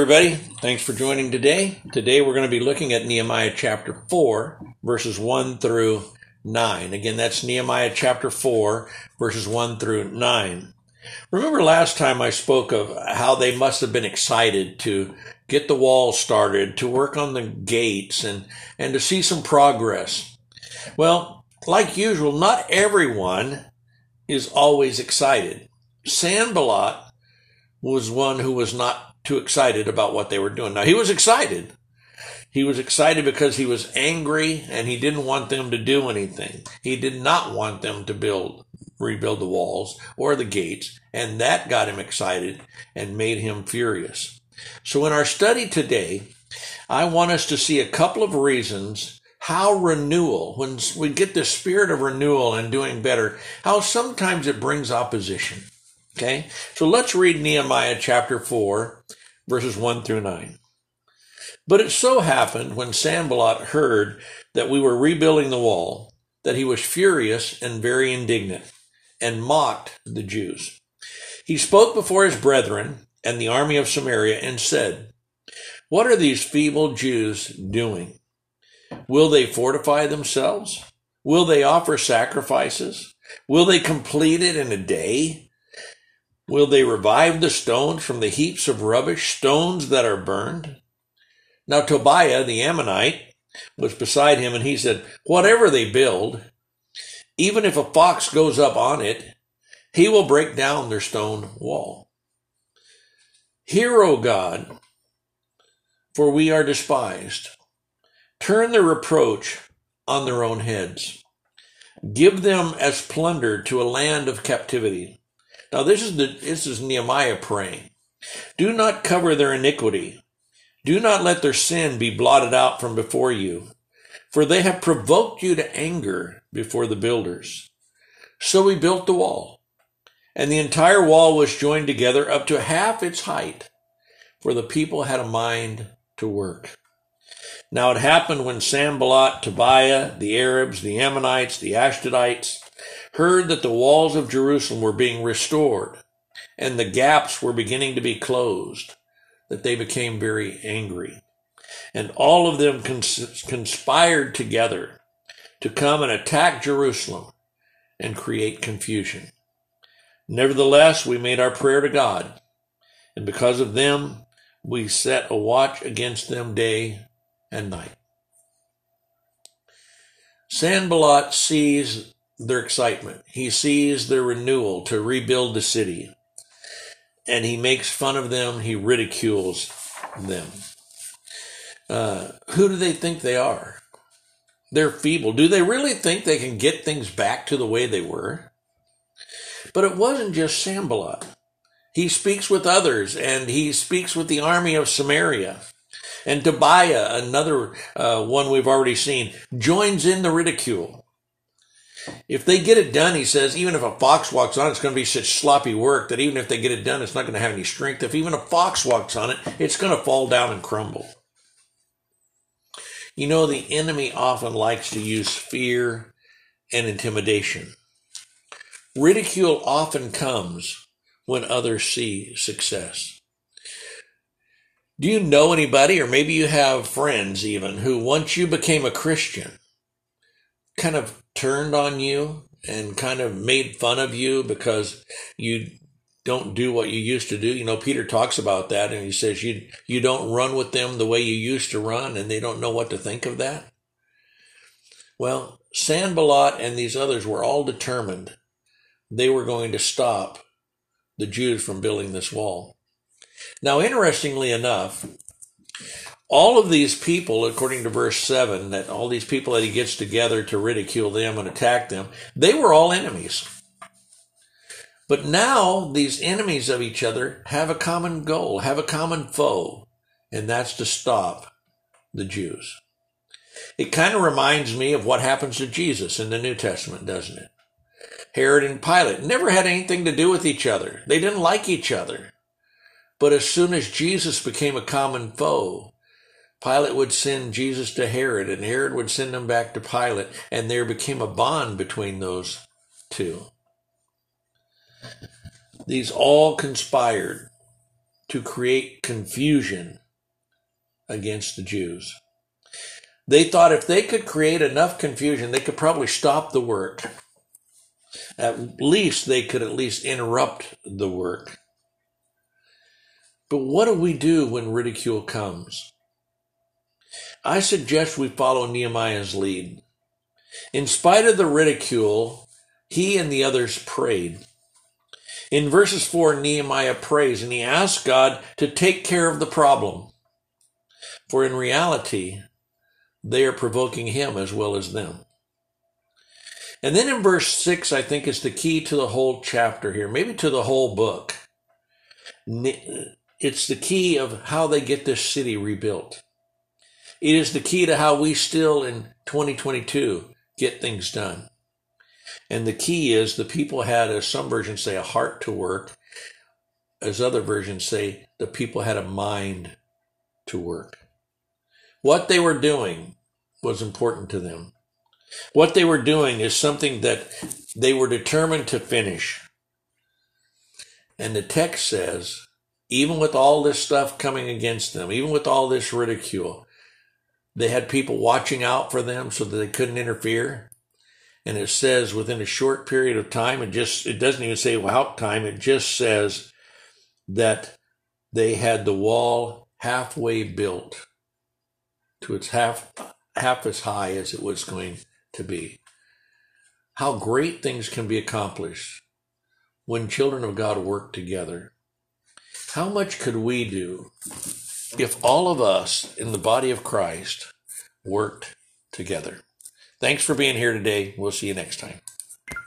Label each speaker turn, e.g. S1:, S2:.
S1: everybody. Thanks for joining today. Today we're going to be looking at Nehemiah chapter 4, verses 1 through 9. Again, that's Nehemiah chapter 4, verses 1 through 9. Remember last time I spoke of how they must have been excited to get the wall started, to work on the gates, and, and to see some progress. Well, like usual, not everyone is always excited. Sanballat was one who was not too excited about what they were doing. Now, he was excited. He was excited because he was angry and he didn't want them to do anything. He did not want them to build, rebuild the walls or the gates. And that got him excited and made him furious. So in our study today, I want us to see a couple of reasons how renewal, when we get the spirit of renewal and doing better, how sometimes it brings opposition. Okay. So let's read Nehemiah chapter 4 verses 1 through 9. But it so happened when Sanballat heard that we were rebuilding the wall that he was furious and very indignant and mocked the Jews. He spoke before his brethren and the army of Samaria and said, What are these feeble Jews doing? Will they fortify themselves? Will they offer sacrifices? Will they complete it in a day? Will they revive the stones from the heaps of rubbish, stones that are burned? Now Tobiah the Ammonite was beside him, and he said, Whatever they build, even if a fox goes up on it, he will break down their stone wall. Hear, O God, for we are despised. Turn their reproach on their own heads. Give them as plunder to a land of captivity. Now this is the this is Nehemiah praying. Do not cover their iniquity. Do not let their sin be blotted out from before you, for they have provoked you to anger before the builders. So we built the wall, and the entire wall was joined together up to half its height, for the people had a mind to work. Now it happened when Sanballat, Tobiah, the Arabs, the Ammonites, the Ashdodites, heard that the walls of Jerusalem were being restored and the gaps were beginning to be closed, that they became very angry. And all of them cons- conspired together to come and attack Jerusalem and create confusion. Nevertheless, we made our prayer to God, and because of them, we set a watch against them day and night. Sanballat sees their excitement. He sees their renewal to rebuild the city. And he makes fun of them. He ridicules them. Uh, who do they think they are? They're feeble. Do they really think they can get things back to the way they were? But it wasn't just Sanballat. He speaks with others, and he speaks with the army of Samaria. And Tobiah, another uh, one we've already seen, joins in the ridicule. If they get it done, he says, even if a fox walks on it, it's going to be such sloppy work that even if they get it done, it's not going to have any strength. If even a fox walks on it, it's going to fall down and crumble. You know, the enemy often likes to use fear and intimidation. Ridicule often comes when others see success. Do you know anybody, or maybe you have friends even, who once you became a Christian, kind of turned on you and kind of made fun of you because you don't do what you used to do. You know, Peter talks about that and he says you you don't run with them the way you used to run and they don't know what to think of that. Well, Sanballat and these others were all determined they were going to stop the Jews from building this wall. Now, interestingly enough, all of these people, according to verse 7, that all these people that he gets together to ridicule them and attack them, they were all enemies. But now these enemies of each other have a common goal, have a common foe, and that's to stop the Jews. It kind of reminds me of what happens to Jesus in the New Testament, doesn't it? Herod and Pilate never had anything to do with each other. They didn't like each other. But as soon as Jesus became a common foe, Pilate would send Jesus to Herod, and Herod would send him back to Pilate, and there became a bond between those two. These all conspired to create confusion against the Jews. They thought if they could create enough confusion, they could probably stop the work. At least they could at least interrupt the work. But what do we do when ridicule comes? I suggest we follow Nehemiah's lead. In spite of the ridicule, he and the others prayed. In verses 4, Nehemiah prays and he asks God to take care of the problem. For in reality, they are provoking him as well as them. And then in verse 6, I think is the key to the whole chapter here, maybe to the whole book. It's the key of how they get this city rebuilt. It is the key to how we still in 2022 get things done. And the key is the people had, as some versions say, a heart to work, as other versions say, the people had a mind to work. What they were doing was important to them. What they were doing is something that they were determined to finish. And the text says, even with all this stuff coming against them, even with all this ridicule, they had people watching out for them so that they couldn't interfere. And it says within a short period of time, it just, it doesn't even say without time, it just says that they had the wall halfway built to its half, half as high as it was going to be. How great things can be accomplished when children of God work together. How much could we do if all of us in the body of Christ worked together. Thanks for being here today. We'll see you next time.